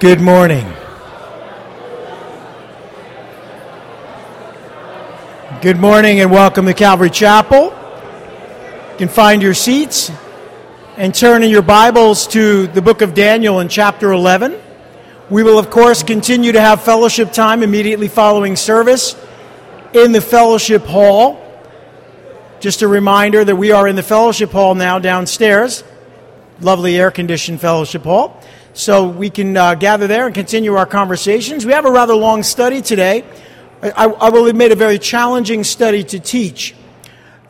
Good morning. Good morning and welcome to Calvary Chapel. You can find your seats and turn in your Bibles to the book of Daniel in chapter 11. We will, of course, continue to have fellowship time immediately following service in the fellowship hall. Just a reminder that we are in the fellowship hall now downstairs, lovely air conditioned fellowship hall. So we can uh, gather there and continue our conversations. We have a rather long study today. I, I will admit a very challenging study to teach.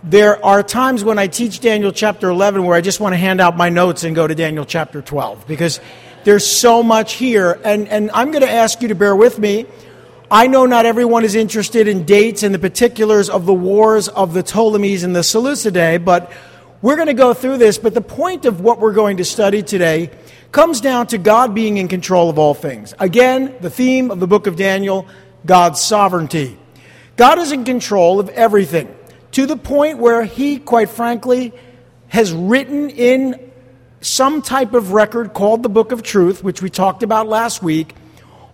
There are times when I teach Daniel chapter 11 where I just want to hand out my notes and go to Daniel chapter 12 because there's so much here. And, and I'm going to ask you to bear with me. I know not everyone is interested in dates and the particulars of the wars of the Ptolemies and the Seleucidae, but we're going to go through this. But the point of what we're going to study today comes down to God being in control of all things. Again, the theme of the book of Daniel God's sovereignty. God is in control of everything to the point where He, quite frankly, has written in some type of record called the Book of Truth, which we talked about last week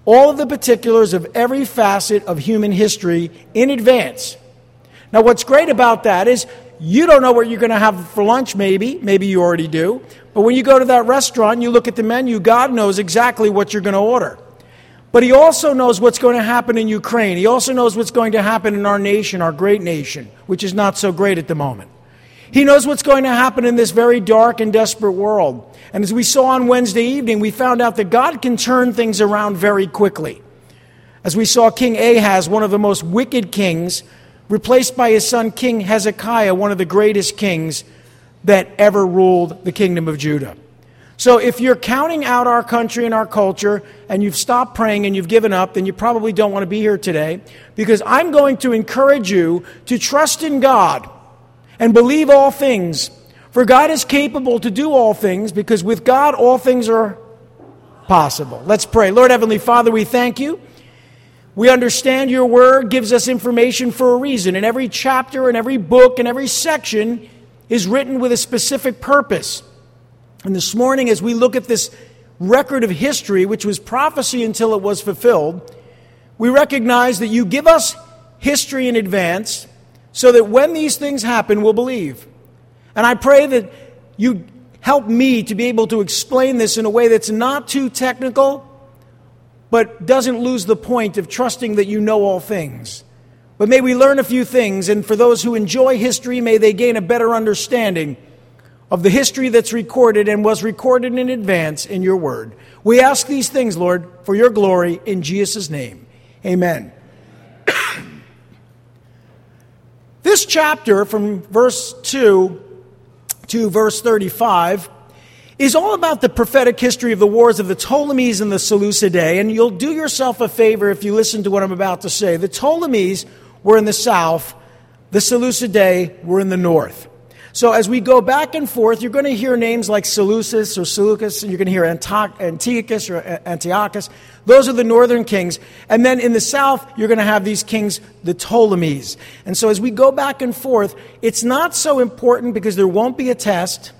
all of the particulars of every facet of human history in advance. Now, what's great about that is you don't know what you're going to have for lunch, maybe. Maybe you already do. But when you go to that restaurant, and you look at the menu, God knows exactly what you're going to order. But He also knows what's going to happen in Ukraine. He also knows what's going to happen in our nation, our great nation, which is not so great at the moment. He knows what's going to happen in this very dark and desperate world. And as we saw on Wednesday evening, we found out that God can turn things around very quickly. As we saw King Ahaz, one of the most wicked kings, replaced by his son King Hezekiah, one of the greatest kings that ever ruled the kingdom of Judah. So if you're counting out our country and our culture and you've stopped praying and you've given up, then you probably don't want to be here today because I'm going to encourage you to trust in God and believe all things for God is capable to do all things because with God all things are possible. Let's pray. Lord Heavenly Father, we thank you. We understand your word gives us information for a reason, and every chapter and every book and every section is written with a specific purpose. And this morning, as we look at this record of history, which was prophecy until it was fulfilled, we recognize that you give us history in advance so that when these things happen, we'll believe. And I pray that you help me to be able to explain this in a way that's not too technical, but doesn't lose the point of trusting that you know all things. But may we learn a few things, and for those who enjoy history, may they gain a better understanding of the history that's recorded and was recorded in advance in your word. We ask these things, Lord, for your glory, in Jesus' name. Amen. this chapter, from verse 2 to verse 35 is all about the prophetic history of the wars of the Ptolemies and the Seleucidae. And you'll do yourself a favor if you listen to what I'm about to say. The Ptolemies were in the south, the Seleucidae were in the north. So as we go back and forth, you're going to hear names like Seleucus or Seleucus, and you're going to hear Antiochus or uh, Antiochus. Those are the northern kings. And then in the south, you're going to have these kings, the Ptolemies. And so as we go back and forth, it's not so important because there won't be a test.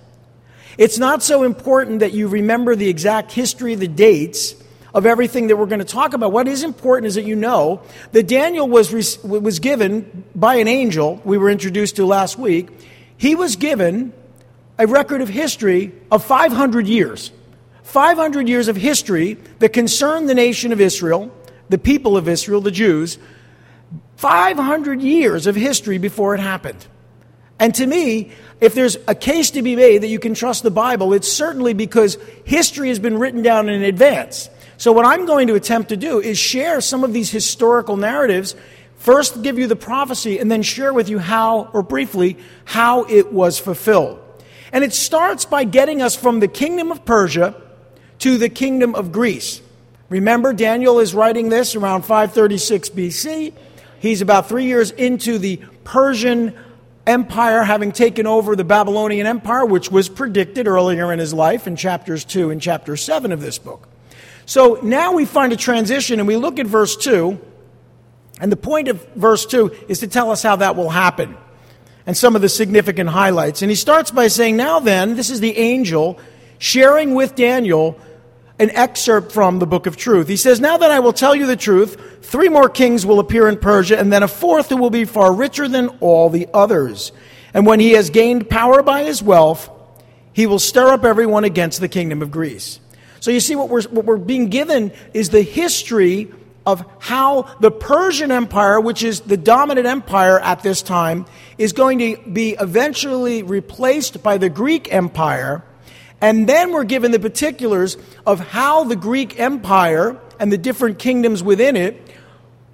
It's not so important that you remember the exact history, the dates of everything that we're going to talk about. What is important is that you know that Daniel was, was given by an angel we were introduced to last week he was given a record of history of 500 years. 500 years of history that concerned the nation of Israel, the people of Israel, the Jews. 500 years of history before it happened. And to me, if there's a case to be made that you can trust the Bible, it's certainly because history has been written down in advance. So, what I'm going to attempt to do is share some of these historical narratives First, give you the prophecy and then share with you how, or briefly, how it was fulfilled. And it starts by getting us from the kingdom of Persia to the kingdom of Greece. Remember, Daniel is writing this around 536 BC. He's about three years into the Persian Empire having taken over the Babylonian Empire, which was predicted earlier in his life in chapters 2 and chapter 7 of this book. So now we find a transition and we look at verse 2 and the point of verse 2 is to tell us how that will happen and some of the significant highlights. And he starts by saying, Now then, this is the angel sharing with Daniel an excerpt from the book of truth. He says, Now that I will tell you the truth, three more kings will appear in Persia, and then a fourth who will be far richer than all the others. And when he has gained power by his wealth, he will stir up everyone against the kingdom of Greece. So you see, what we're, what we're being given is the history of how the Persian Empire, which is the dominant empire at this time, is going to be eventually replaced by the Greek Empire. And then we're given the particulars of how the Greek Empire and the different kingdoms within it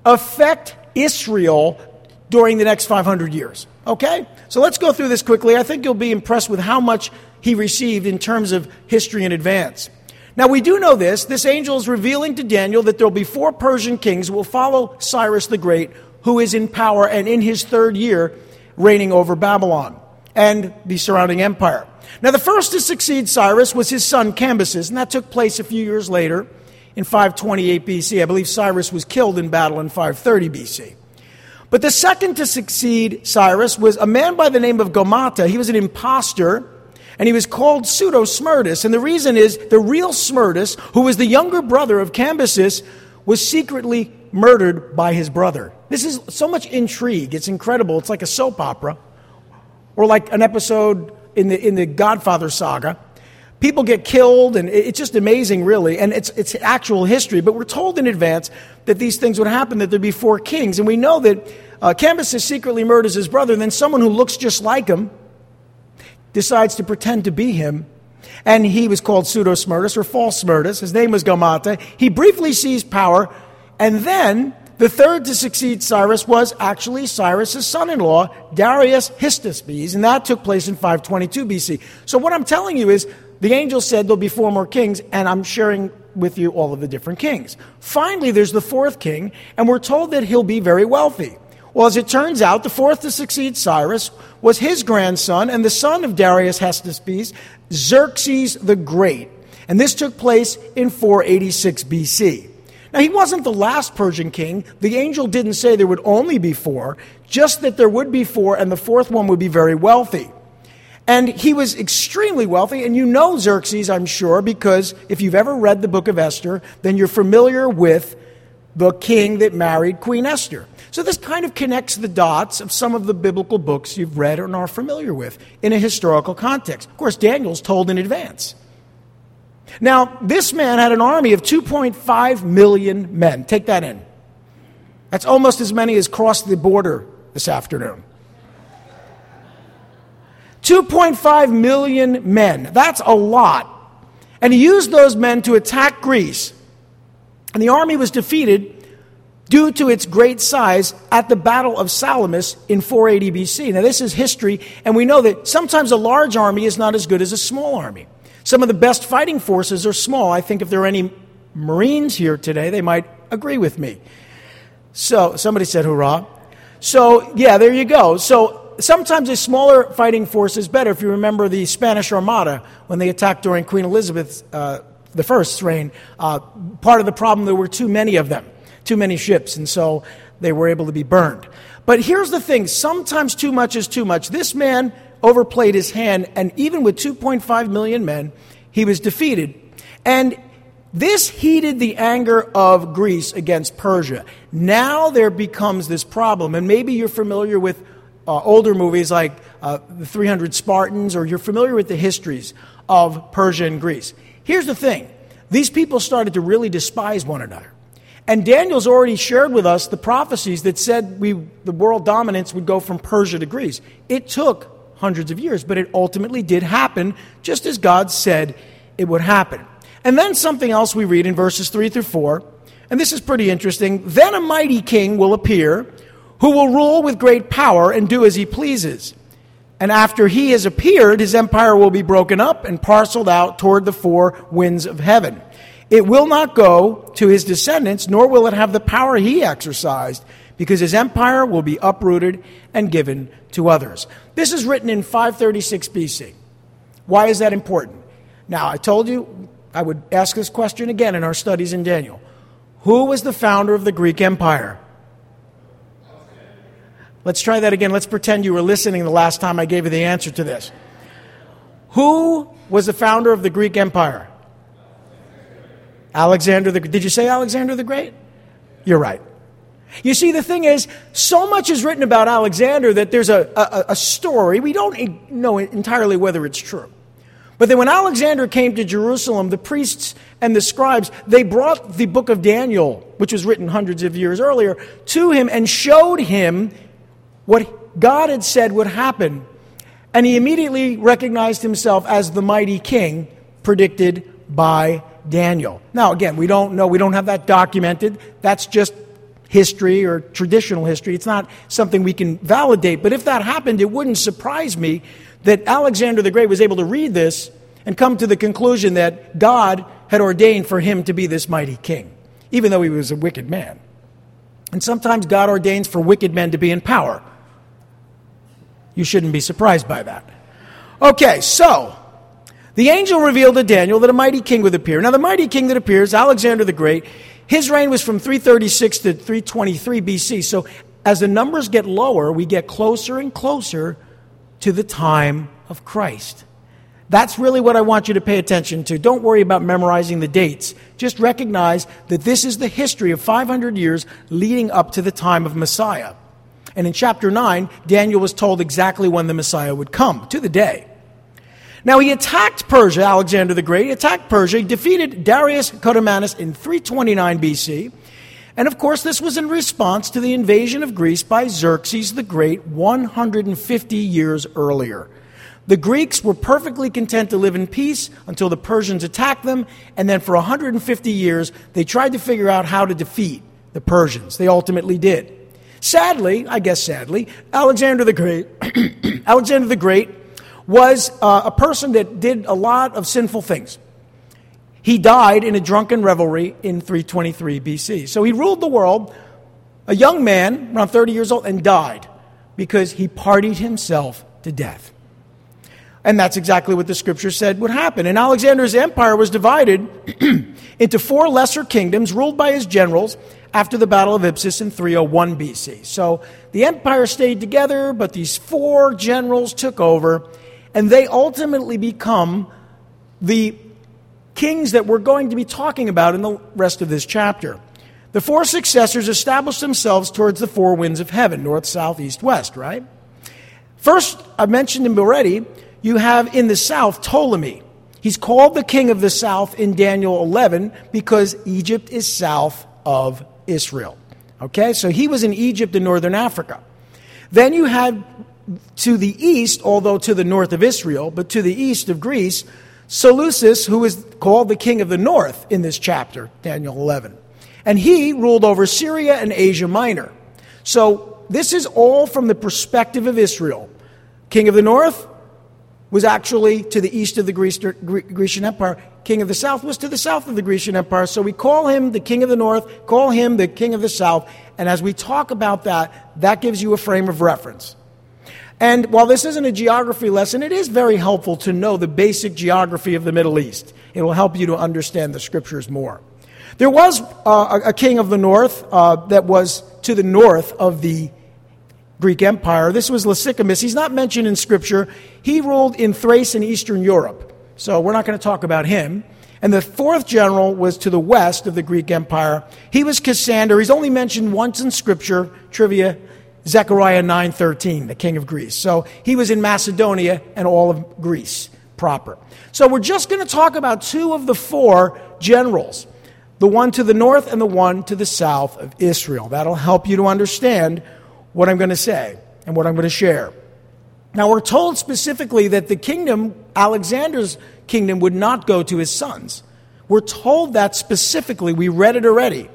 affect Israel during the next 500 years. Okay? So let's go through this quickly. I think you'll be impressed with how much he received in terms of history in advance. Now, we do know this. This angel is revealing to Daniel that there will be four Persian kings who will follow Cyrus the Great, who is in power and in his third year reigning over Babylon and the surrounding empire. Now, the first to succeed Cyrus was his son Cambyses, and that took place a few years later in 528 BC. I believe Cyrus was killed in battle in 530 BC. But the second to succeed Cyrus was a man by the name of Gaumata. He was an impostor and he was called Pseudo Smerdis. And the reason is the real Smerdis, who was the younger brother of Cambyses, was secretly murdered by his brother. This is so much intrigue. It's incredible. It's like a soap opera or like an episode in the, in the Godfather saga. People get killed, and it's just amazing, really. And it's, it's actual history, but we're told in advance that these things would happen, that there'd be four kings. And we know that uh, Cambyses secretly murders his brother, and then someone who looks just like him decides to pretend to be him. And he was called Pseudo Smerdis or False Smerdis. His name was Gaumata. He briefly seized power, and then the third to succeed Cyrus was actually Cyrus's son in law, Darius Hystaspes, and that took place in 522 BC. So, what I'm telling you is the angel said there'll be four more kings, and I'm sharing with you all of the different kings. Finally, there's the fourth king, and we're told that he'll be very wealthy. Well, as it turns out, the fourth to succeed Cyrus was his grandson and the son of Darius Hystaspes, Xerxes the Great. And this took place in 486 BC. Now, he wasn't the last Persian king. The angel didn't say there would only be four, just that there would be four, and the fourth one would be very wealthy. And he was extremely wealthy, and you know Xerxes, I'm sure, because if you've ever read the book of Esther, then you're familiar with the king that married Queen Esther. So this kind of connects the dots of some of the biblical books you've read and are familiar with in a historical context. Of course, Daniel's told in advance. Now, this man had an army of 2.5 million men. Take that in. That's almost as many as crossed the border this afternoon. 2.5 million men. That's a lot. And he used those men to attack Greece. And the army was defeated due to its great size at the Battle of Salamis in 480 BC. Now, this is history, and we know that sometimes a large army is not as good as a small army. Some of the best fighting forces are small. I think if there are any Marines here today, they might agree with me. So, somebody said hurrah. So, yeah, there you go. So, sometimes a smaller fighting force is better. If you remember the Spanish Armada when they attacked during Queen Elizabeth uh, I's reign, uh, part of the problem, there were too many of them too many ships, and so they were able to be burned. But here's the thing sometimes too much is too much. This man overplayed his hand, and even with 2.5 million men, he was defeated. And this heated the anger of Greece against Persia. Now there becomes this problem, and maybe you're familiar with uh, older movies like uh, The 300 Spartans, or you're familiar with the histories of Persia and Greece. Here's the thing these people started to really despise one another. And Daniel's already shared with us the prophecies that said we, the world dominance would go from Persia to Greece. It took hundreds of years, but it ultimately did happen, just as God said it would happen. And then something else we read in verses 3 through 4, and this is pretty interesting. Then a mighty king will appear who will rule with great power and do as he pleases. And after he has appeared, his empire will be broken up and parceled out toward the four winds of heaven. It will not go to his descendants, nor will it have the power he exercised, because his empire will be uprooted and given to others. This is written in 536 BC. Why is that important? Now, I told you I would ask this question again in our studies in Daniel. Who was the founder of the Greek Empire? Let's try that again. Let's pretend you were listening the last time I gave you the answer to this. Who was the founder of the Greek Empire? Alexander the Did you say Alexander the Great? You're right. You see, the thing is, so much is written about Alexander that there's a, a, a, story. We don't know entirely whether it's true. But then when Alexander came to Jerusalem, the priests and the scribes, they brought the book of Daniel, which was written hundreds of years earlier, to him and showed him what God had said would happen. And he immediately recognized himself as the mighty king predicted by Daniel. Now, again, we don't know, we don't have that documented. That's just history or traditional history. It's not something we can validate. But if that happened, it wouldn't surprise me that Alexander the Great was able to read this and come to the conclusion that God had ordained for him to be this mighty king, even though he was a wicked man. And sometimes God ordains for wicked men to be in power. You shouldn't be surprised by that. Okay, so the angel revealed to Daniel that a mighty king would appear. Now, the mighty king that appears, Alexander the Great, his reign was from 336 to 323 BC. So, as the numbers get lower, we get closer and closer to the time of Christ. That's really what I want you to pay attention to. Don't worry about memorizing the dates. Just recognize that this is the history of 500 years leading up to the time of Messiah. And in chapter 9, Daniel was told exactly when the Messiah would come, to the day. Now he attacked Persia, Alexander the Great, attacked Persia, he defeated Darius Codomanus in 329 BC. And of course, this was in response to the invasion of Greece by Xerxes the Great 150 years earlier. The Greeks were perfectly content to live in peace until the Persians attacked them, and then for 150 years, they tried to figure out how to defeat the Persians. They ultimately did. Sadly, I guess sadly, Alexander the Great, Alexander the Great was uh, a person that did a lot of sinful things. He died in a drunken revelry in 323 BC. So he ruled the world, a young man, around 30 years old, and died because he partied himself to death. And that's exactly what the scripture said would happen. And Alexander's empire was divided into four lesser kingdoms ruled by his generals after the Battle of Ipsus in 301 BC. So the empire stayed together, but these four generals took over and they ultimately become the kings that we're going to be talking about in the rest of this chapter. The four successors established themselves towards the four winds of heaven north, south, east, west, right? First, I mentioned him already. You have in the south Ptolemy. He's called the king of the south in Daniel 11 because Egypt is south of Israel. Okay, so he was in Egypt in northern Africa. Then you had to the east, although to the north of Israel, but to the east of Greece, Seleucus, who is called the king of the north in this chapter, Daniel 11. And he ruled over Syria and Asia Minor. So this is all from the perspective of Israel. King of the north was actually to the east of the Grecian Empire. King of the south was to the south of the Grecian Empire. So we call him the king of the north, call him the king of the south. And as we talk about that, that gives you a frame of reference. And while this isn't a geography lesson, it is very helpful to know the basic geography of the Middle East. It will help you to understand the scriptures more. There was uh, a king of the north uh, that was to the north of the Greek Empire. This was Lysicamus. He's not mentioned in scripture. He ruled in Thrace and Eastern Europe. So we're not going to talk about him. And the fourth general was to the west of the Greek Empire. He was Cassander. He's only mentioned once in scripture, trivia Zechariah 9:13, the king of Greece. So he was in Macedonia and all of Greece proper. So we're just going to talk about two of the four generals, the one to the north and the one to the south of Israel. That'll help you to understand what I'm going to say and what I'm going to share. Now we're told specifically that the kingdom, Alexander's kingdom would not go to his sons. We're told that specifically. We read it already.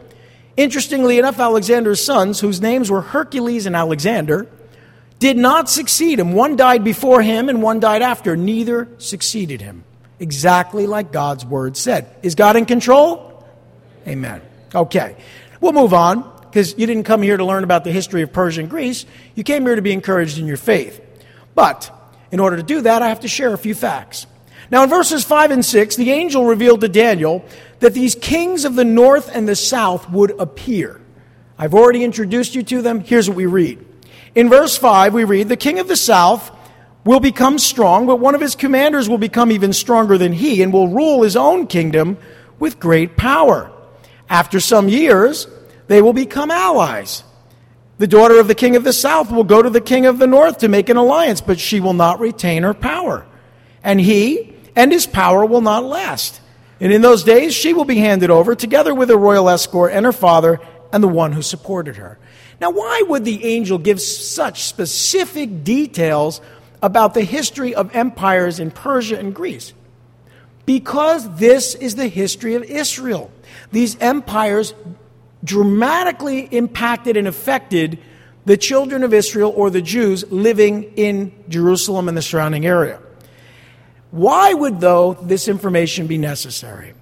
Interestingly enough, Alexander's sons, whose names were Hercules and Alexander, did not succeed him. One died before him and one died after. Neither succeeded him. Exactly like God's word said. Is God in control? Amen. Okay. We'll move on because you didn't come here to learn about the history of Persia and Greece. You came here to be encouraged in your faith. But in order to do that, I have to share a few facts. Now, in verses 5 and 6, the angel revealed to Daniel that these kings of the north and the south would appear. I've already introduced you to them. Here's what we read. In verse 5, we read, The king of the south will become strong, but one of his commanders will become even stronger than he and will rule his own kingdom with great power. After some years, they will become allies. The daughter of the king of the south will go to the king of the north to make an alliance, but she will not retain her power. And he and his power will not last. And in those days, she will be handed over together with her royal escort and her father and the one who supported her. Now, why would the angel give such specific details about the history of empires in Persia and Greece? Because this is the history of Israel. These empires dramatically impacted and affected the children of Israel or the Jews living in Jerusalem and the surrounding area. Why would, though, this information be necessary?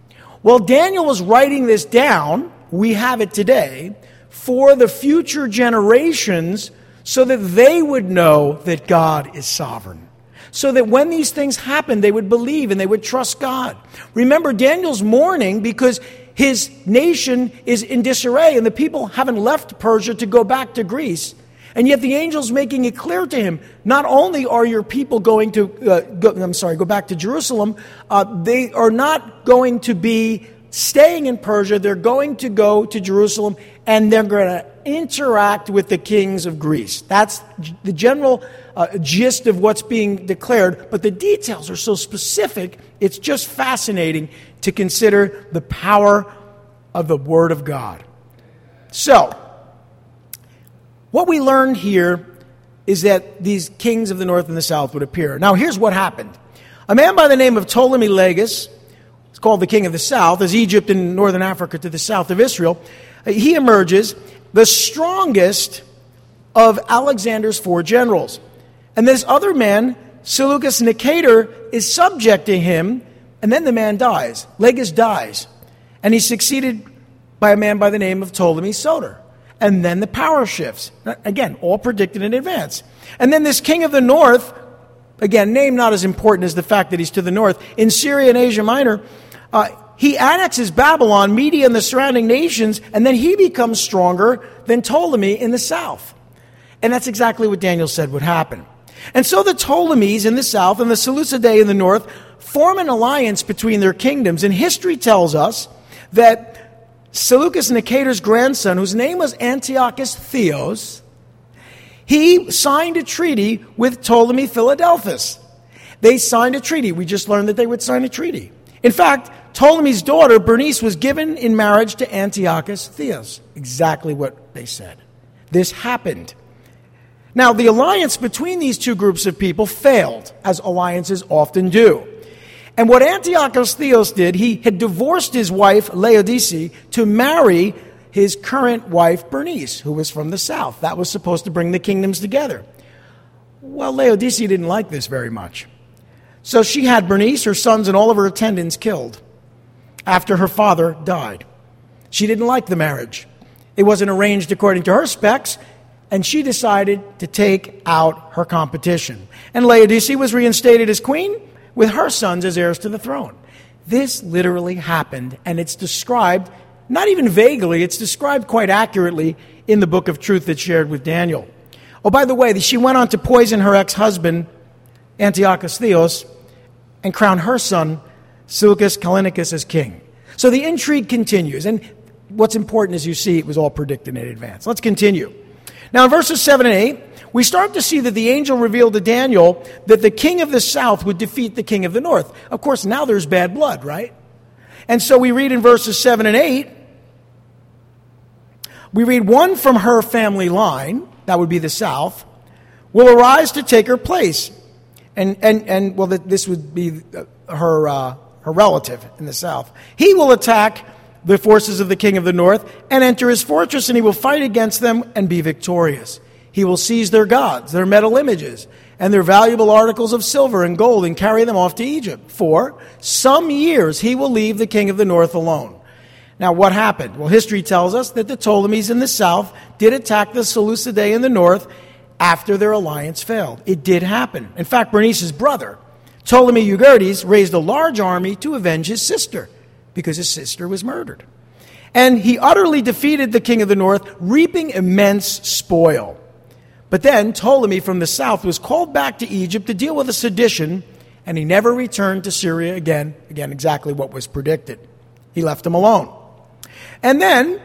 Well, Daniel was writing this down, we have it today, for the future generations so that they would know that God is sovereign. So that when these things happen, they would believe and they would trust God. Remember, Daniel's mourning because his nation is in disarray and the people haven't left Persia to go back to Greece. And yet the angel's making it clear to him not only are your people going to, uh, go, I'm sorry, go back to Jerusalem, uh, they are not going to be staying in Persia, they're going to go to Jerusalem and they're going to interact with the kings of Greece. That's the general uh, gist of what's being declared, but the details are so specific, it's just fascinating to consider the power of the Word of God. So, what we learned here is that these kings of the north and the south would appear. Now, here's what happened. A man by the name of Ptolemy Lagus, it's called the king of the south, as Egypt and northern Africa to the south of Israel, he emerges the strongest of Alexander's four generals. And this other man, Seleucus Nicator, is subject to him, and then the man dies. Lagus dies. And he's succeeded by a man by the name of Ptolemy Soter. And then the power shifts. Again, all predicted in advance. And then this king of the north, again, name not as important as the fact that he's to the north, in Syria and Asia Minor, uh, he annexes Babylon, Media, and the surrounding nations, and then he becomes stronger than Ptolemy in the south. And that's exactly what Daniel said would happen. And so the Ptolemies in the south and the Seleucidae in the north form an alliance between their kingdoms. And history tells us that Seleucus Nicator's grandson, whose name was Antiochus Theos, he signed a treaty with Ptolemy Philadelphus. They signed a treaty. We just learned that they would sign a treaty. In fact, Ptolemy's daughter, Bernice, was given in marriage to Antiochus Theos. Exactly what they said. This happened. Now, the alliance between these two groups of people failed, as alliances often do. And what Antiochus Theos did, he had divorced his wife, Laodice, to marry his current wife, Bernice, who was from the south. That was supposed to bring the kingdoms together. Well, Laodice didn't like this very much. So she had Bernice, her sons, and all of her attendants killed after her father died. She didn't like the marriage. It wasn't arranged according to her specs, and she decided to take out her competition. And Laodice was reinstated as queen with her sons as heirs to the throne. This literally happened, and it's described, not even vaguely, it's described quite accurately in the book of truth that's shared with Daniel. Oh, by the way, she went on to poison her ex husband, Antiochus Theos, and crown her son, Seleucus Callinicus, as king. So the intrigue continues. And what's important is you see it was all predicted in advance. Let's continue. Now, in verses 7 and 8, we start to see that the angel revealed to Daniel that the king of the south would defeat the king of the north. Of course, now there's bad blood, right? And so we read in verses 7 and 8, we read, one from her family line, that would be the south, will arise to take her place. And, and, and well, this would be her, uh, her relative in the south. He will attack the forces of the king of the north and enter his fortress, and he will fight against them and be victorious. He will seize their gods, their metal images, and their valuable articles of silver and gold and carry them off to Egypt. For some years he will leave the king of the north alone. Now, what happened? Well, history tells us that the Ptolemies in the south did attack the Seleucidae in the north after their alliance failed. It did happen. In fact, Bernice's brother, Ptolemy Euergetes, raised a large army to avenge his sister because his sister was murdered. And he utterly defeated the king of the north, reaping immense spoil. But then Ptolemy from the south was called back to Egypt to deal with a sedition, and he never returned to Syria again. Again, exactly what was predicted. He left him alone. And then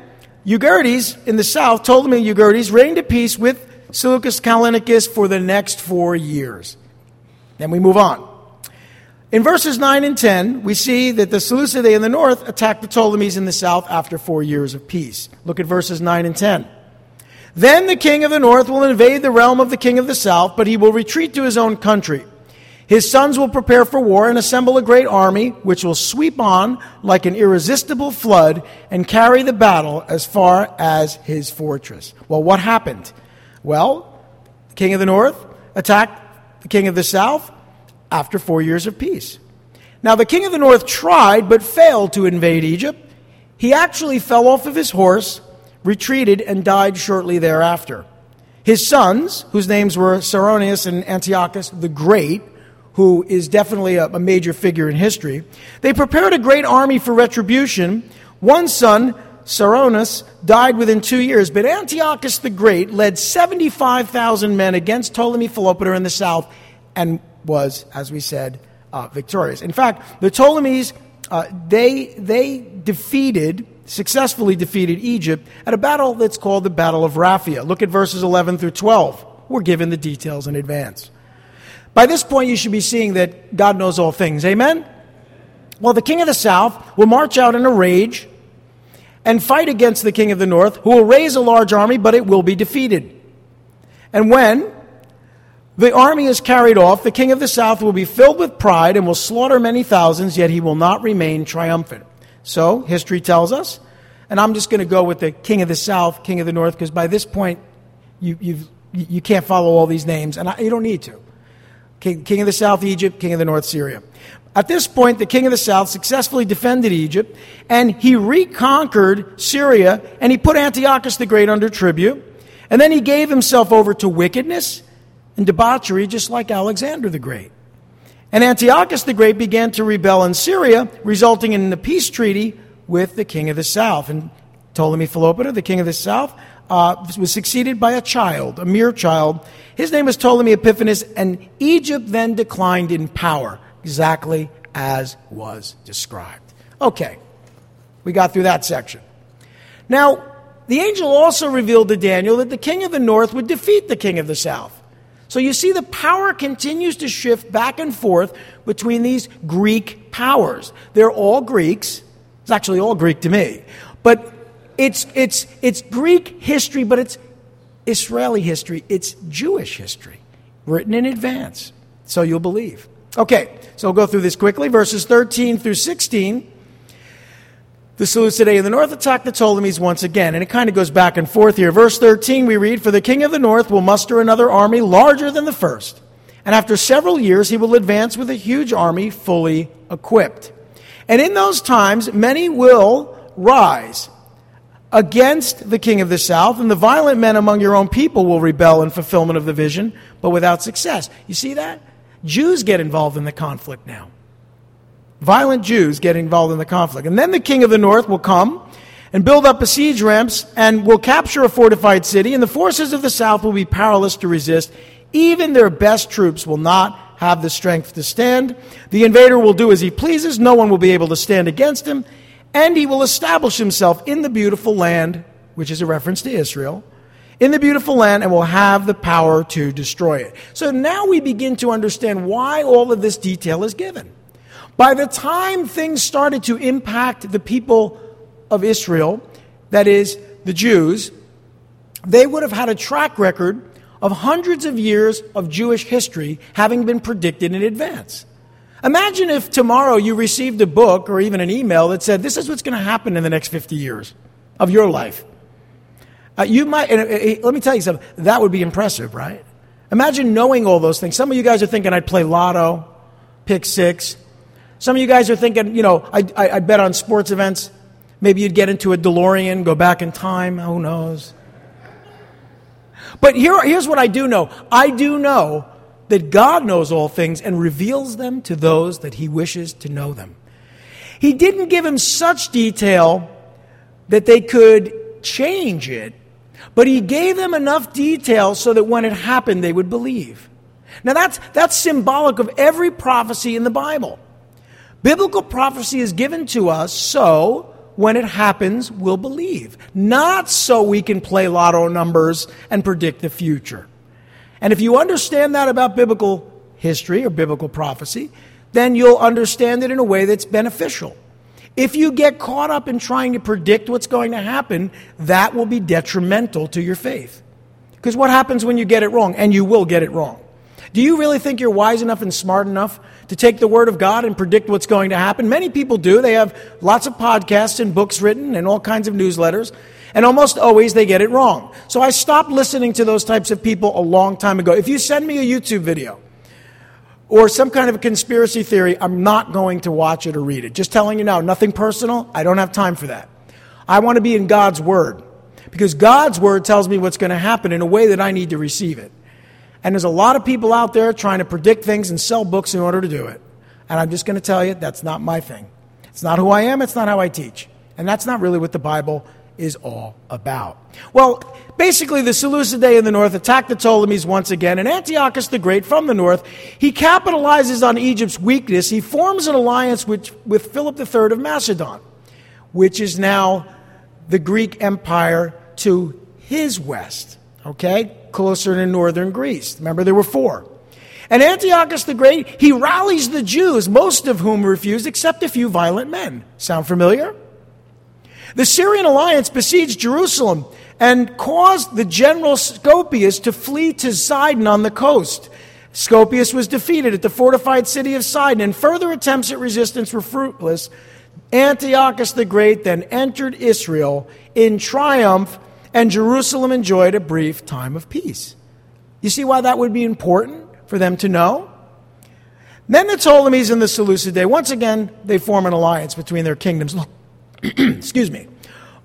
Euergetes in the south, Ptolemy Euergetes, reigned at peace with Seleucus Callinicus for the next four years. Then we move on. In verses 9 and 10, we see that the Seleucidae in the north attacked the Ptolemies in the south after four years of peace. Look at verses 9 and 10. Then the king of the north will invade the realm of the king of the south, but he will retreat to his own country. His sons will prepare for war and assemble a great army, which will sweep on like an irresistible flood and carry the battle as far as his fortress. Well, what happened? Well, the king of the north attacked the king of the south after four years of peace. Now, the king of the north tried but failed to invade Egypt. He actually fell off of his horse, retreated, and died shortly thereafter. His sons, whose names were Saronius and Antiochus the Great, who is definitely a, a major figure in history. They prepared a great army for retribution. One son, Ceraunus, died within two years, but Antiochus the Great led 75,000 men against Ptolemy Philopator in the south and was, as we said, uh, victorious. In fact, the Ptolemies, uh, they, they defeated, successfully defeated Egypt at a battle that's called the Battle of Raphia. Look at verses 11 through 12. We're given the details in advance. By this point, you should be seeing that God knows all things. Amen? Well, the king of the south will march out in a rage and fight against the king of the north, who will raise a large army, but it will be defeated. And when the army is carried off, the king of the south will be filled with pride and will slaughter many thousands, yet he will not remain triumphant. So, history tells us, and I'm just going to go with the king of the south, king of the north, because by this point, you, you've, you can't follow all these names, and I, you don't need to. King, king of the south, Egypt, king of the north, Syria. At this point, the king of the south successfully defended Egypt, and he reconquered Syria, and he put Antiochus the Great under tribute, and then he gave himself over to wickedness and debauchery, just like Alexander the Great. And Antiochus the Great began to rebel in Syria, resulting in the peace treaty with the king of the south. And Ptolemy Philopator, the king of the south, uh, was succeeded by a child, a mere child. His name was Ptolemy Epiphanes, and Egypt then declined in power, exactly as was described. Okay, we got through that section. Now, the angel also revealed to Daniel that the king of the north would defeat the king of the south. So you see, the power continues to shift back and forth between these Greek powers. They're all Greeks. It's actually all Greek to me. But it's, it's, it's Greek history, but it's Israeli history. It's Jewish history, written in advance. So you'll believe. Okay, so we'll go through this quickly. Verses 13 through 16. The Seleucidae in the north attack the Ptolemies once again, and it kind of goes back and forth here. Verse 13, we read, For the king of the north will muster another army larger than the first, and after several years he will advance with a huge army fully equipped. And in those times many will rise against the king of the south, and the violent men among your own people will rebel in fulfillment of the vision, but without success. You see that? Jews get involved in the conflict now. Violent Jews get involved in the conflict. And then the king of the north will come and build up a siege ramps and will capture a fortified city, and the forces of the south will be powerless to resist. Even their best troops will not have the strength to stand. The invader will do as he pleases. No one will be able to stand against him and he will establish himself in the beautiful land, which is a reference to Israel, in the beautiful land, and will have the power to destroy it. So now we begin to understand why all of this detail is given. By the time things started to impact the people of Israel, that is, the Jews, they would have had a track record of hundreds of years of Jewish history having been predicted in advance. Imagine if tomorrow you received a book or even an email that said, This is what's going to happen in the next 50 years of your life. Uh, you might, and, uh, let me tell you something, that would be impressive, right? Imagine knowing all those things. Some of you guys are thinking I'd play lotto, pick six. Some of you guys are thinking, you know, I'd, I'd bet on sports events. Maybe you'd get into a DeLorean, go back in time. Who knows? But here, here's what I do know I do know that God knows all things and reveals them to those that he wishes to know them. He didn't give him such detail that they could change it, but he gave them enough detail so that when it happened, they would believe. Now, that's, that's symbolic of every prophecy in the Bible. Biblical prophecy is given to us so when it happens, we'll believe, not so we can play lotto numbers and predict the future. And if you understand that about biblical history or biblical prophecy, then you'll understand it in a way that's beneficial. If you get caught up in trying to predict what's going to happen, that will be detrimental to your faith. Because what happens when you get it wrong? And you will get it wrong. Do you really think you're wise enough and smart enough to take the Word of God and predict what's going to happen? Many people do. They have lots of podcasts and books written and all kinds of newsletters, and almost always they get it wrong. So I stopped listening to those types of people a long time ago. If you send me a YouTube video or some kind of a conspiracy theory, I'm not going to watch it or read it. Just telling you now, nothing personal. I don't have time for that. I want to be in God's Word because God's Word tells me what's going to happen in a way that I need to receive it. And there's a lot of people out there trying to predict things and sell books in order to do it. And I'm just going to tell you, that's not my thing. It's not who I am, it's not how I teach. And that's not really what the Bible is all about. Well, basically, the Seleucidae in the north attack the Ptolemies once again, and Antiochus the Great from the north, he capitalizes on Egypt's weakness. He forms an alliance with, with Philip III of Macedon, which is now the Greek Empire to his west. Okay? closer to northern Greece. Remember, there were four. And Antiochus the Great, he rallies the Jews, most of whom refused, except a few violent men. Sound familiar? The Syrian alliance besieged Jerusalem and caused the general Scopius to flee to Sidon on the coast. Scopius was defeated at the fortified city of Sidon, and further attempts at resistance were fruitless. Antiochus the Great then entered Israel in triumph and Jerusalem enjoyed a brief time of peace. You see why that would be important for them to know? Then the Ptolemies and the Seleucidae, once again, they form an alliance between their kingdoms. Excuse me.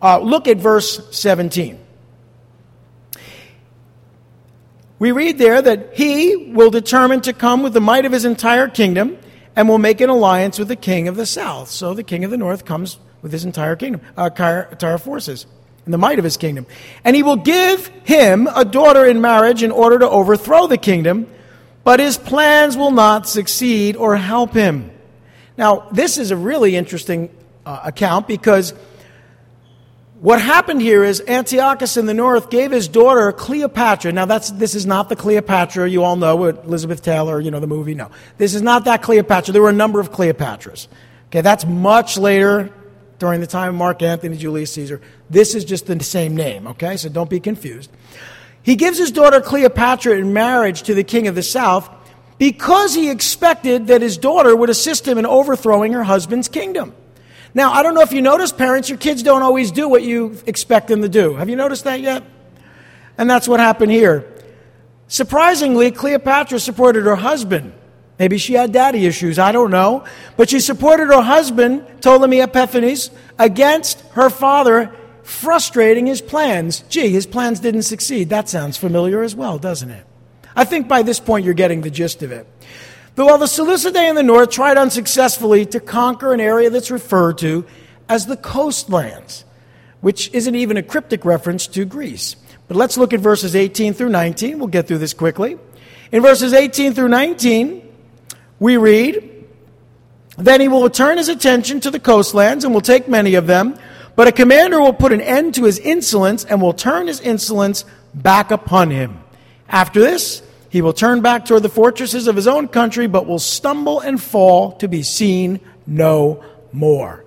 Uh, look at verse 17. We read there that he will determine to come with the might of his entire kingdom and will make an alliance with the king of the south. So the king of the north comes with his entire kingdom, uh, entire forces and the might of his kingdom. And he will give him a daughter in marriage in order to overthrow the kingdom, but his plans will not succeed or help him. Now, this is a really interesting uh, account because what happened here is Antiochus in the north gave his daughter Cleopatra. Now, that's, this is not the Cleopatra you all know, Elizabeth Taylor, you know, the movie. No. This is not that Cleopatra. There were a number of Cleopatras. Okay, that's much later during the time of Mark Antony, Julius Caesar. This is just the same name, okay? So don't be confused. He gives his daughter Cleopatra in marriage to the king of the south because he expected that his daughter would assist him in overthrowing her husband's kingdom. Now, I don't know if you notice, parents, your kids don't always do what you expect them to do. Have you noticed that yet? And that's what happened here. Surprisingly, Cleopatra supported her husband Maybe she had daddy issues, I don't know. But she supported her husband, Ptolemy Epiphanes, against her father, frustrating his plans. Gee, his plans didn't succeed. That sounds familiar as well, doesn't it? I think by this point you're getting the gist of it. But while the Seleucidae in the north tried unsuccessfully to conquer an area that's referred to as the coastlands, which isn't even a cryptic reference to Greece. But let's look at verses 18 through 19. We'll get through this quickly. In verses 18 through 19, we read, Then he will return his attention to the coastlands and will take many of them. But a commander will put an end to his insolence and will turn his insolence back upon him. After this, he will turn back toward the fortresses of his own country, but will stumble and fall to be seen no more.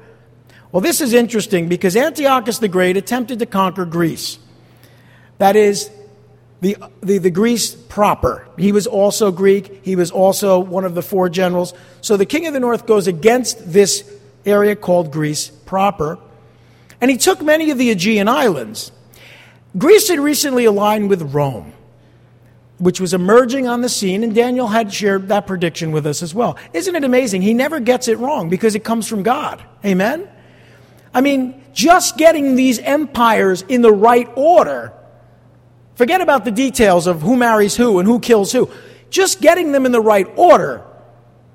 Well, this is interesting because Antiochus the Great attempted to conquer Greece. That is, the, the, the, Greece proper. He was also Greek. He was also one of the four generals. So the king of the north goes against this area called Greece proper. And he took many of the Aegean islands. Greece had recently aligned with Rome, which was emerging on the scene, and Daniel had shared that prediction with us as well. Isn't it amazing? He never gets it wrong because it comes from God. Amen? I mean, just getting these empires in the right order Forget about the details of who marries who and who kills who. Just getting them in the right order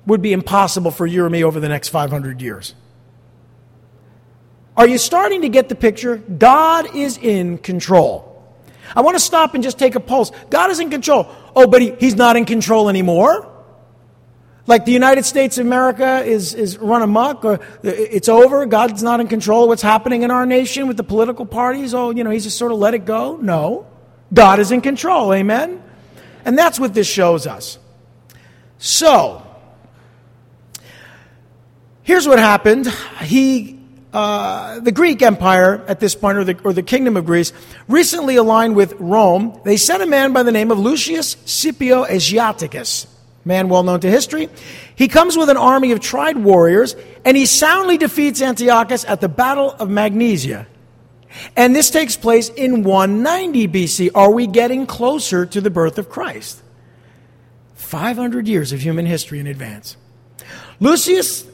would be impossible for you or me over the next 500 years. Are you starting to get the picture? God is in control. I want to stop and just take a pulse. God is in control. Oh, but he, he's not in control anymore? Like the United States of America is, is run amok, or it's over, God's not in control of what's happening in our nation with the political parties. Oh, you know, he's just sort of let it go. No. God is in control. Amen? And that's what this shows us. So, here's what happened. He, uh, the Greek Empire at this point, or the, or the Kingdom of Greece, recently aligned with Rome. They sent a man by the name of Lucius Scipio Asiaticus man well known to history. He comes with an army of tried warriors, and he soundly defeats Antiochus at the Battle of Magnesia. And this takes place in 190 BC. Are we getting closer to the birth of Christ? 500 years of human history in advance. Lucius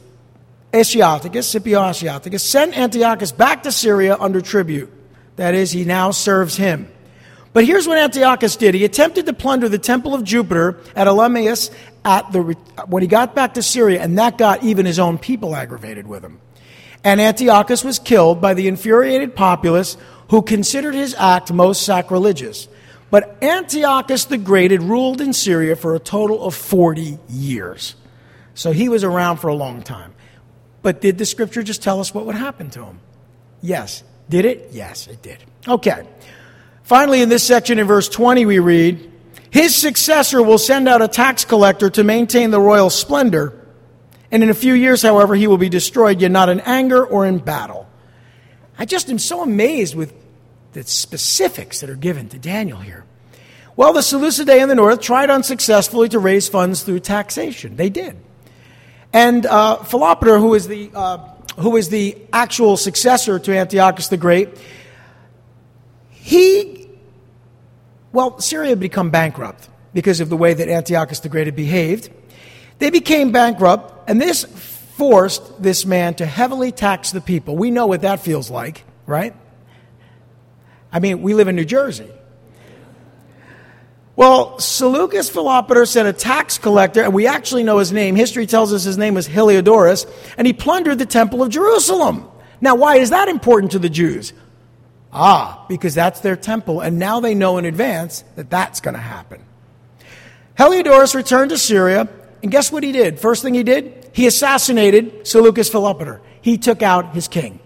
Asiaticus, Scipio Asiaticus, sent Antiochus back to Syria under tribute. That is, he now serves him. But here's what Antiochus did. He attempted to plunder the temple of Jupiter at Elymaeus at the, when he got back to Syria, and that got even his own people aggravated with him. And Antiochus was killed by the infuriated populace who considered his act most sacrilegious. But Antiochus the Great had ruled in Syria for a total of 40 years. So he was around for a long time. But did the scripture just tell us what would happen to him? Yes. Did it? Yes, it did. Okay. Finally, in this section in verse 20, we read, His successor will send out a tax collector to maintain the royal splendor. And in a few years, however, he will be destroyed, yet not in anger or in battle. I just am so amazed with the specifics that are given to Daniel here. Well, the Seleucidae in the north tried unsuccessfully to raise funds through taxation. They did. And uh, Philopator, who is, the, uh, who is the actual successor to Antiochus the Great, he well, Syria had become bankrupt because of the way that Antiochus the Great had behaved. They became bankrupt, and this forced this man to heavily tax the people. We know what that feels like, right? I mean, we live in New Jersey. Well, Seleucus Philopator sent a tax collector, and we actually know his name. History tells us his name was Heliodorus, and he plundered the temple of Jerusalem. Now, why is that important to the Jews? Ah, because that's their temple, and now they know in advance that that's going to happen. Heliodorus returned to Syria, and guess what he did? First thing he did, he assassinated Seleucus Philopator. He took out his king.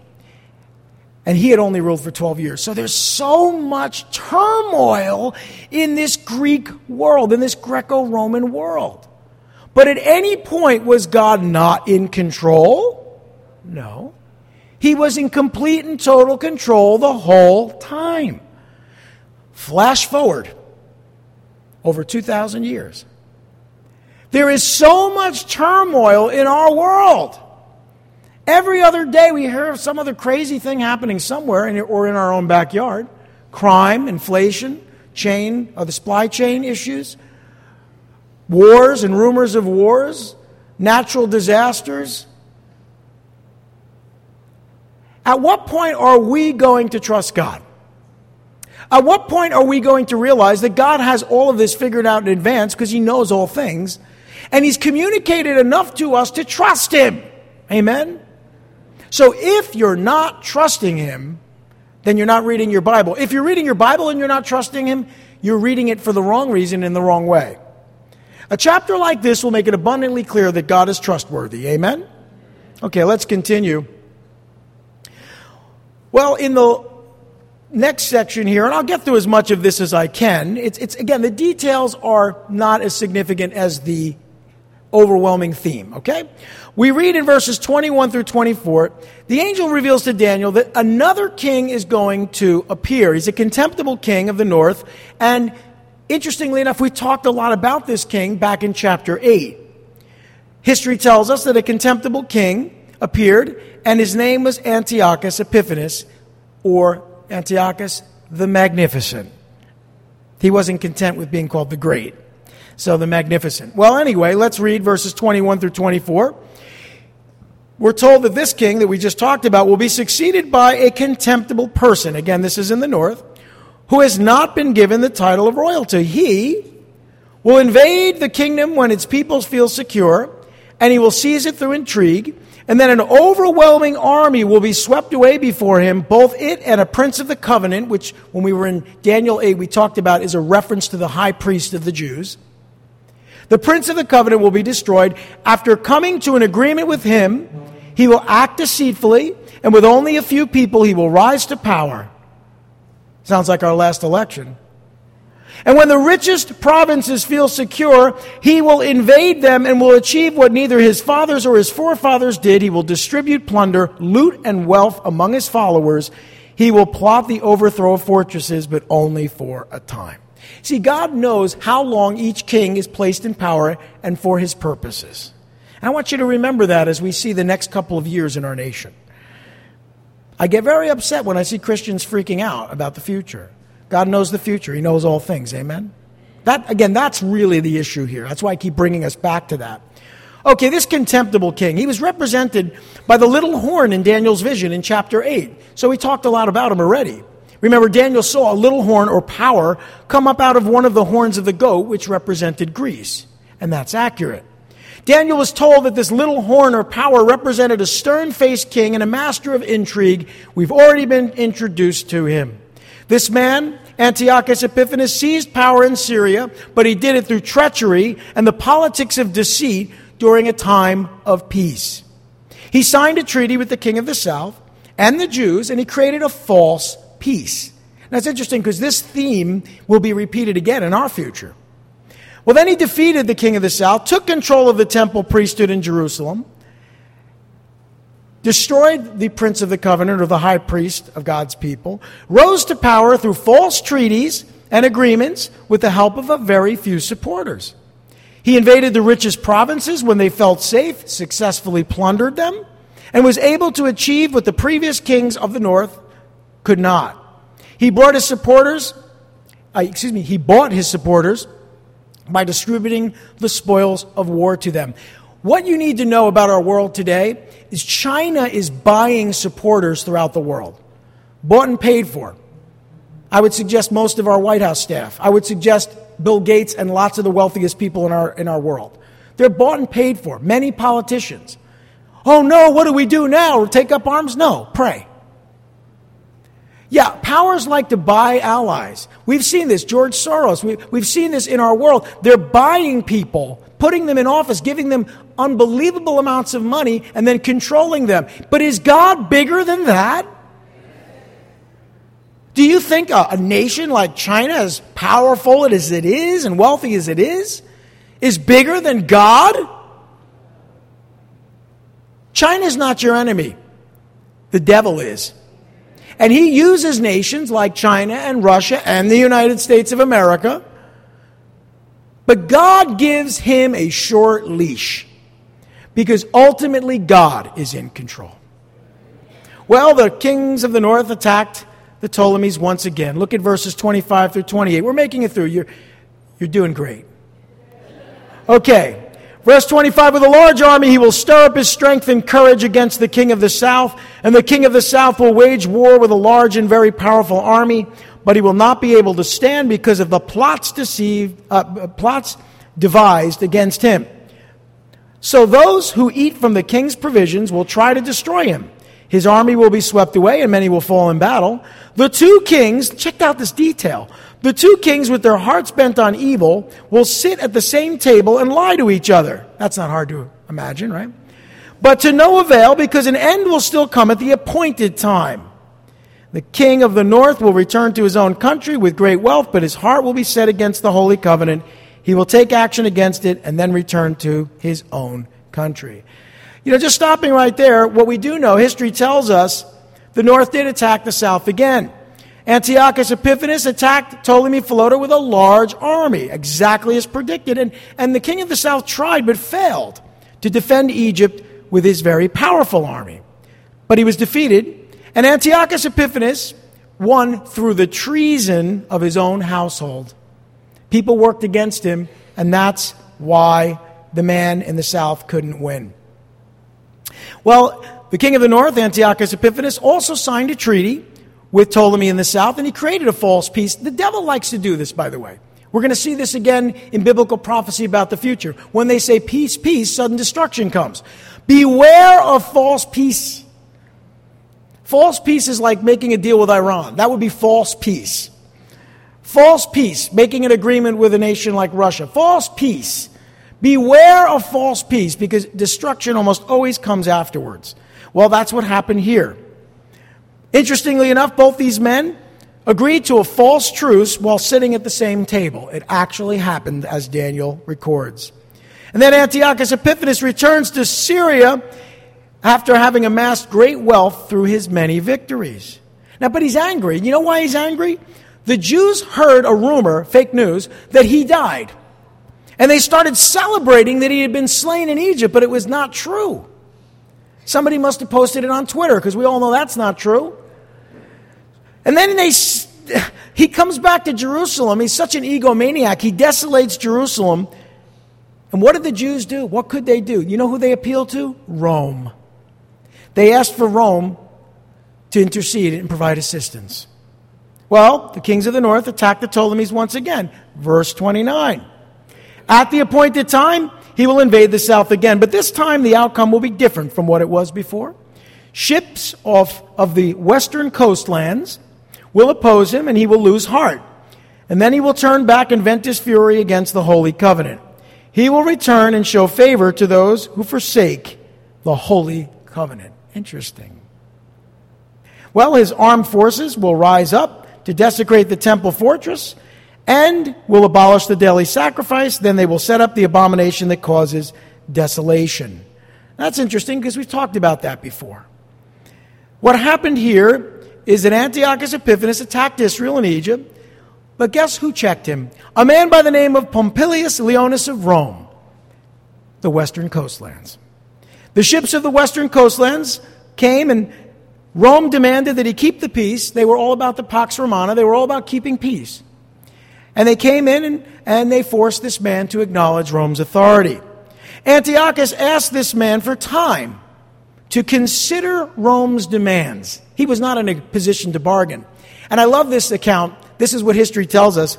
And he had only ruled for 12 years. So there's so much turmoil in this Greek world, in this Greco Roman world. But at any point, was God not in control? No. He was in complete and total control the whole time. Flash forward over 2,000 years. There is so much turmoil in our world. Every other day we hear of some other crazy thing happening somewhere in, or in our own backyard crime, inflation, chain, or the supply chain issues, wars and rumors of wars, natural disasters, at what point are we going to trust God? At what point are we going to realize that God has all of this figured out in advance because He knows all things and He's communicated enough to us to trust Him? Amen? So if you're not trusting Him, then you're not reading your Bible. If you're reading your Bible and you're not trusting Him, you're reading it for the wrong reason in the wrong way. A chapter like this will make it abundantly clear that God is trustworthy. Amen? Okay, let's continue. Well, in the next section here, and I'll get through as much of this as I can, it's, it's again, the details are not as significant as the overwhelming theme, okay? We read in verses 21 through 24, the angel reveals to Daniel that another king is going to appear. He's a contemptible king of the north, and interestingly enough, we talked a lot about this king back in chapter 8. History tells us that a contemptible king appeared, and his name was Antiochus Epiphanes, or Antiochus the Magnificent. He wasn't content with being called the Great. So the Magnificent. Well, anyway, let's read verses 21 through 24. We're told that this king that we just talked about will be succeeded by a contemptible person. Again, this is in the north, who has not been given the title of royalty. He will invade the kingdom when its peoples feel secure, and he will seize it through intrigue and then an overwhelming army will be swept away before him, both it and a prince of the covenant, which when we were in Daniel 8, we talked about is a reference to the high priest of the Jews. The prince of the covenant will be destroyed. After coming to an agreement with him, he will act deceitfully, and with only a few people, he will rise to power. Sounds like our last election. And when the richest provinces feel secure, he will invade them and will achieve what neither his fathers or his forefathers did. He will distribute plunder, loot, and wealth among his followers. He will plot the overthrow of fortresses, but only for a time. See, God knows how long each king is placed in power and for his purposes. And I want you to remember that as we see the next couple of years in our nation. I get very upset when I see Christians freaking out about the future. God knows the future, He knows all things. Amen? That, again, that's really the issue here. That's why I keep bringing us back to that. Okay, this contemptible king, he was represented by the little horn in Daniel's vision in chapter 8. So we talked a lot about him already. Remember, Daniel saw a little horn or power come up out of one of the horns of the goat, which represented Greece. And that's accurate. Daniel was told that this little horn or power represented a stern faced king and a master of intrigue. We've already been introduced to him. This man Antiochus Epiphanes seized power in Syria, but he did it through treachery and the politics of deceit during a time of peace. He signed a treaty with the king of the south and the Jews, and he created a false peace. Now it's interesting because this theme will be repeated again in our future. Well, then he defeated the king of the south, took control of the temple priesthood in Jerusalem, destroyed the prince of the covenant or the high priest of God's people, rose to power through false treaties and agreements with the help of a very few supporters. He invaded the richest provinces when they felt safe, successfully plundered them, and was able to achieve what the previous kings of the north could not. He brought his supporters, uh, excuse me, he bought his supporters by distributing the spoils of war to them. What you need to know about our world today is China is buying supporters throughout the world, bought and paid for. I would suggest most of our White House staff. I would suggest Bill Gates and lots of the wealthiest people in our, in our world. They're bought and paid for. Many politicians. Oh no, what do we do now? Take up arms? No, pray. Yeah, powers like to buy allies. We've seen this. George Soros, we, we've seen this in our world. They're buying people putting them in office, giving them unbelievable amounts of money, and then controlling them. But is God bigger than that? Do you think a, a, nation like China, as powerful as it is and wealthy as it is, is bigger than God? China is not your enemy. The devil is. And he uses nations like China and Russia and the United States of America but God gives him a short leash because ultimately God is in control. Well, the kings of the north attacked the Ptolemies once again. Look at verses 25 through 28. We're making it through. You're, you're doing great. Okay. Verse 25 With a large army, he will stir up his strength and courage against the king of the south, and the king of the south will wage war with a large and very powerful army but he will not be able to stand because of the plots deceived, uh, plots devised against him. So those who eat from the king's provisions will try to destroy him. His army will be swept away, and many will fall in battle. The two kings, check out this detail. The two kings, with their hearts bent on evil, will sit at the same table and lie to each other. That's not hard to imagine, right? But to no avail, because an end will still come at the appointed time. The king of the north will return to his own country with great wealth, but his heart will be set against the holy covenant. He will take action against it and then return to his own country. You know, just stopping right there, what we do know, history tells us the north did attack the south again. Antiochus Epiphanes attacked Ptolemy Philotor with a large army, exactly as predicted. And, and the king of the south tried but failed to defend Egypt with his very powerful army. But he was defeated and Antiochus Epiphanes won through the treason of his own household. People worked against him, and that's why the man in the south couldn't win. Well, the king of the north, Antiochus Epiphanes, also signed a treaty with Ptolemy in the south, and he created a false peace. The devil likes to do this, by the way. We're going to see this again in biblical prophecy about the future. When they say peace, peace, sudden destruction comes. Beware of false peace. False peace is like making a deal with Iran. That would be false peace. False peace, making an agreement with a nation like Russia. False peace, Beware of false peace because destruction almost always comes afterwards. Well, that's what happened here. Interestingly enough, both these men agreed to a false truce while sitting at the same table. It actually happened as Daniel records. And then Antiochus Epiphanes returns to Syria after having amassed great wealth through his many victories. Now, but he's angry. You know why he's angry? The Jews heard a rumor, fake news, that he died. And they started celebrating that he had been slain in Egypt, but it was not true. Somebody must have posted it on Twitter because we all know that's not true. And then they, he comes back to Jerusalem. He's such an egomaniac. He desolates Jerusalem. And what did the Jews do? What could they do? You know who they appealed to? Rome. They asked for Rome to intercede and provide assistance. Well, the kings of the north attacked the Ptolemies once again. Verse 29. At the appointed time, he will invade the south again, but this time the outcome will be different from what it was before. Ships off of the western coastlands will oppose him, and he will lose heart. And then he will turn back and vent his fury against the holy covenant. He will return and show favor to those who forsake the holy covenant. Interesting. Well, his armed forces will rise up to desecrate the temple fortress and will abolish the daily sacrifice. Then they will set up the abomination that causes desolation. That's interesting because we've talked about that before. What happened here is that Antiochus Epiphanes attacked Israel and Egypt, but guess who checked him? A man by the name of Pompilius Leonis of Rome, the western coastlands. The ships of the western coastlands came and Rome demanded that he keep the peace. They were all about the Pax Romana, they were all about keeping peace. And they came in and, and they forced this man to acknowledge Rome's authority. Antiochus asked this man for time to consider Rome's demands. He was not in a position to bargain. And I love this account. This is what history tells us.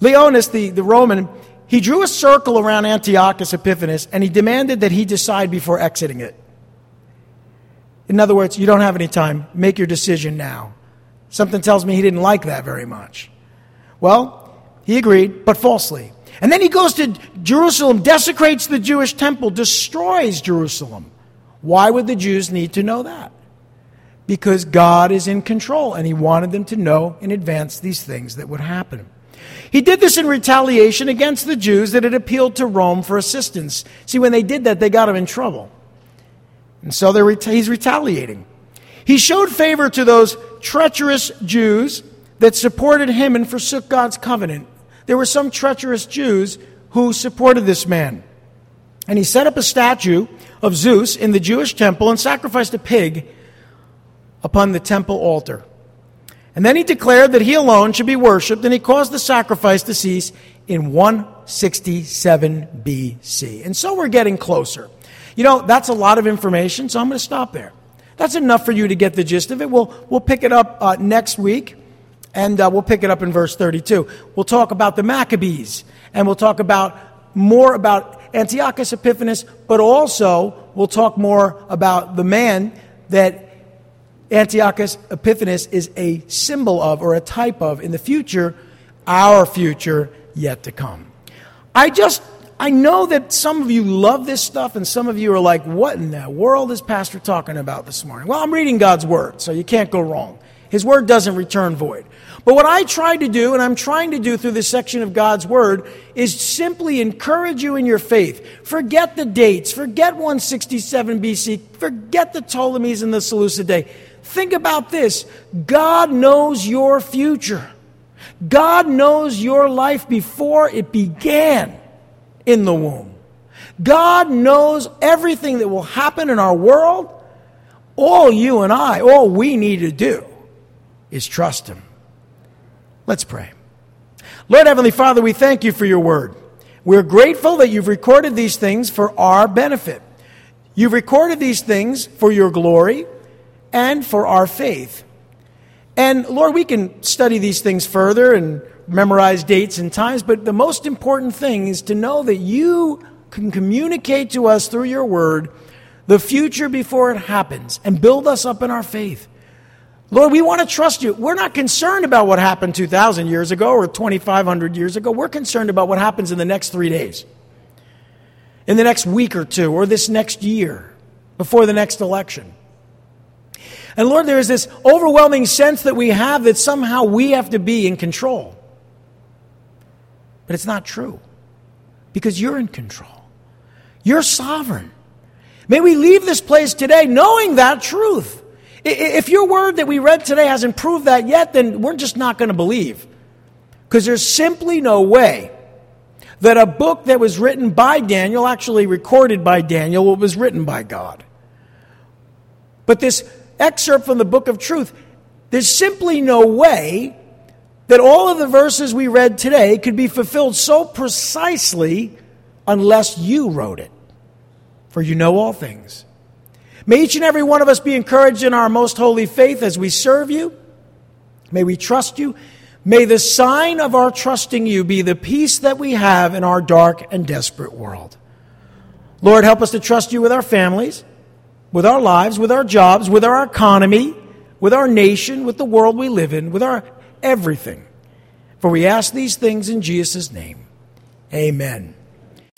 Leonis, the, the Roman, he drew a circle around Antiochus Epiphanes and he demanded that he decide before exiting it. In other words, you don't have any time. Make your decision now. Something tells me he didn't like that very much. Well, he agreed, but falsely. And then he goes to Jerusalem, desecrates the Jewish temple, destroys Jerusalem. Why would the Jews need to know that? Because God is in control, and he wanted them to know in advance these things that would happen. He did this in retaliation against the Jews that had appealed to Rome for assistance. See, when they did that, they got him in trouble. And so he's retaliating. He showed favor to those treacherous Jews that supported him and forsook God's covenant there were some treacherous Jews who supported this man. And he set up a statue of Zeus in the Jewish temple and sacrificed a pig upon the temple altar. And then he declared that he alone should be worshiped, and he caused the sacrifice to cease in 167 BC. And so we're getting closer. You know, that's a lot of information, so I'm going to stop there. That's enough for you to get the gist of it. We'll, we'll pick it up uh, next week. And uh, we'll pick it up in verse 32. We'll talk about the Maccabees, and we'll talk about more about Antiochus Epiphanes, but also we'll talk more about the man that Antiochus Epiphanes is a symbol of or a type of in the future, our future yet to come. I just, I know that some of you love this stuff, and some of you are like, what in the world is Pastor talking about this morning? Well, I'm reading God's Word, so you can't go wrong. His Word doesn't return void. But what I try to do, and I'm trying to do through this section of God's Word, is simply encourage you in your faith. Forget the dates. Forget 167 BC. Forget the Ptolemies and the Seleucidae. Think about this God knows your future. God knows your life before it began in the womb. God knows everything that will happen in our world. All you and I, all we need to do is trust Him. Let's pray. Lord Heavenly Father, we thank you for your word. We're grateful that you've recorded these things for our benefit. You've recorded these things for your glory and for our faith. And Lord, we can study these things further and memorize dates and times, but the most important thing is to know that you can communicate to us through your word the future before it happens and build us up in our faith. Lord, we want to trust you. We're not concerned about what happened 2,000 years ago or 2,500 years ago. We're concerned about what happens in the next three days. in the next week or two or this next year before the next election. And Lord, there is this overwhelming sense that we have that somehow we have to be in control. But it's not true because you're in control. You're sovereign. May we leave this place today knowing that truth. If your word that we read today hasn't proved that yet, then we're just not going to believe. Because there's simply no way that a book that was written by Daniel, actually recorded by Daniel, was written by God. But this excerpt from the book of truth, there's simply no way that all of the verses we read today could be fulfilled so precisely unless you wrote it. For you know all things. May each and every one of us be encouraged in our most holy faith as we serve you. May we trust you. May the sign of our trusting you be the peace that we have in our dark and desperate world. Lord, help us to trust you with our families with our lives, with our jobs, with our economy, with our nation, with the world we live in, with our everything. For we ask these things in Jesus' name. Amen.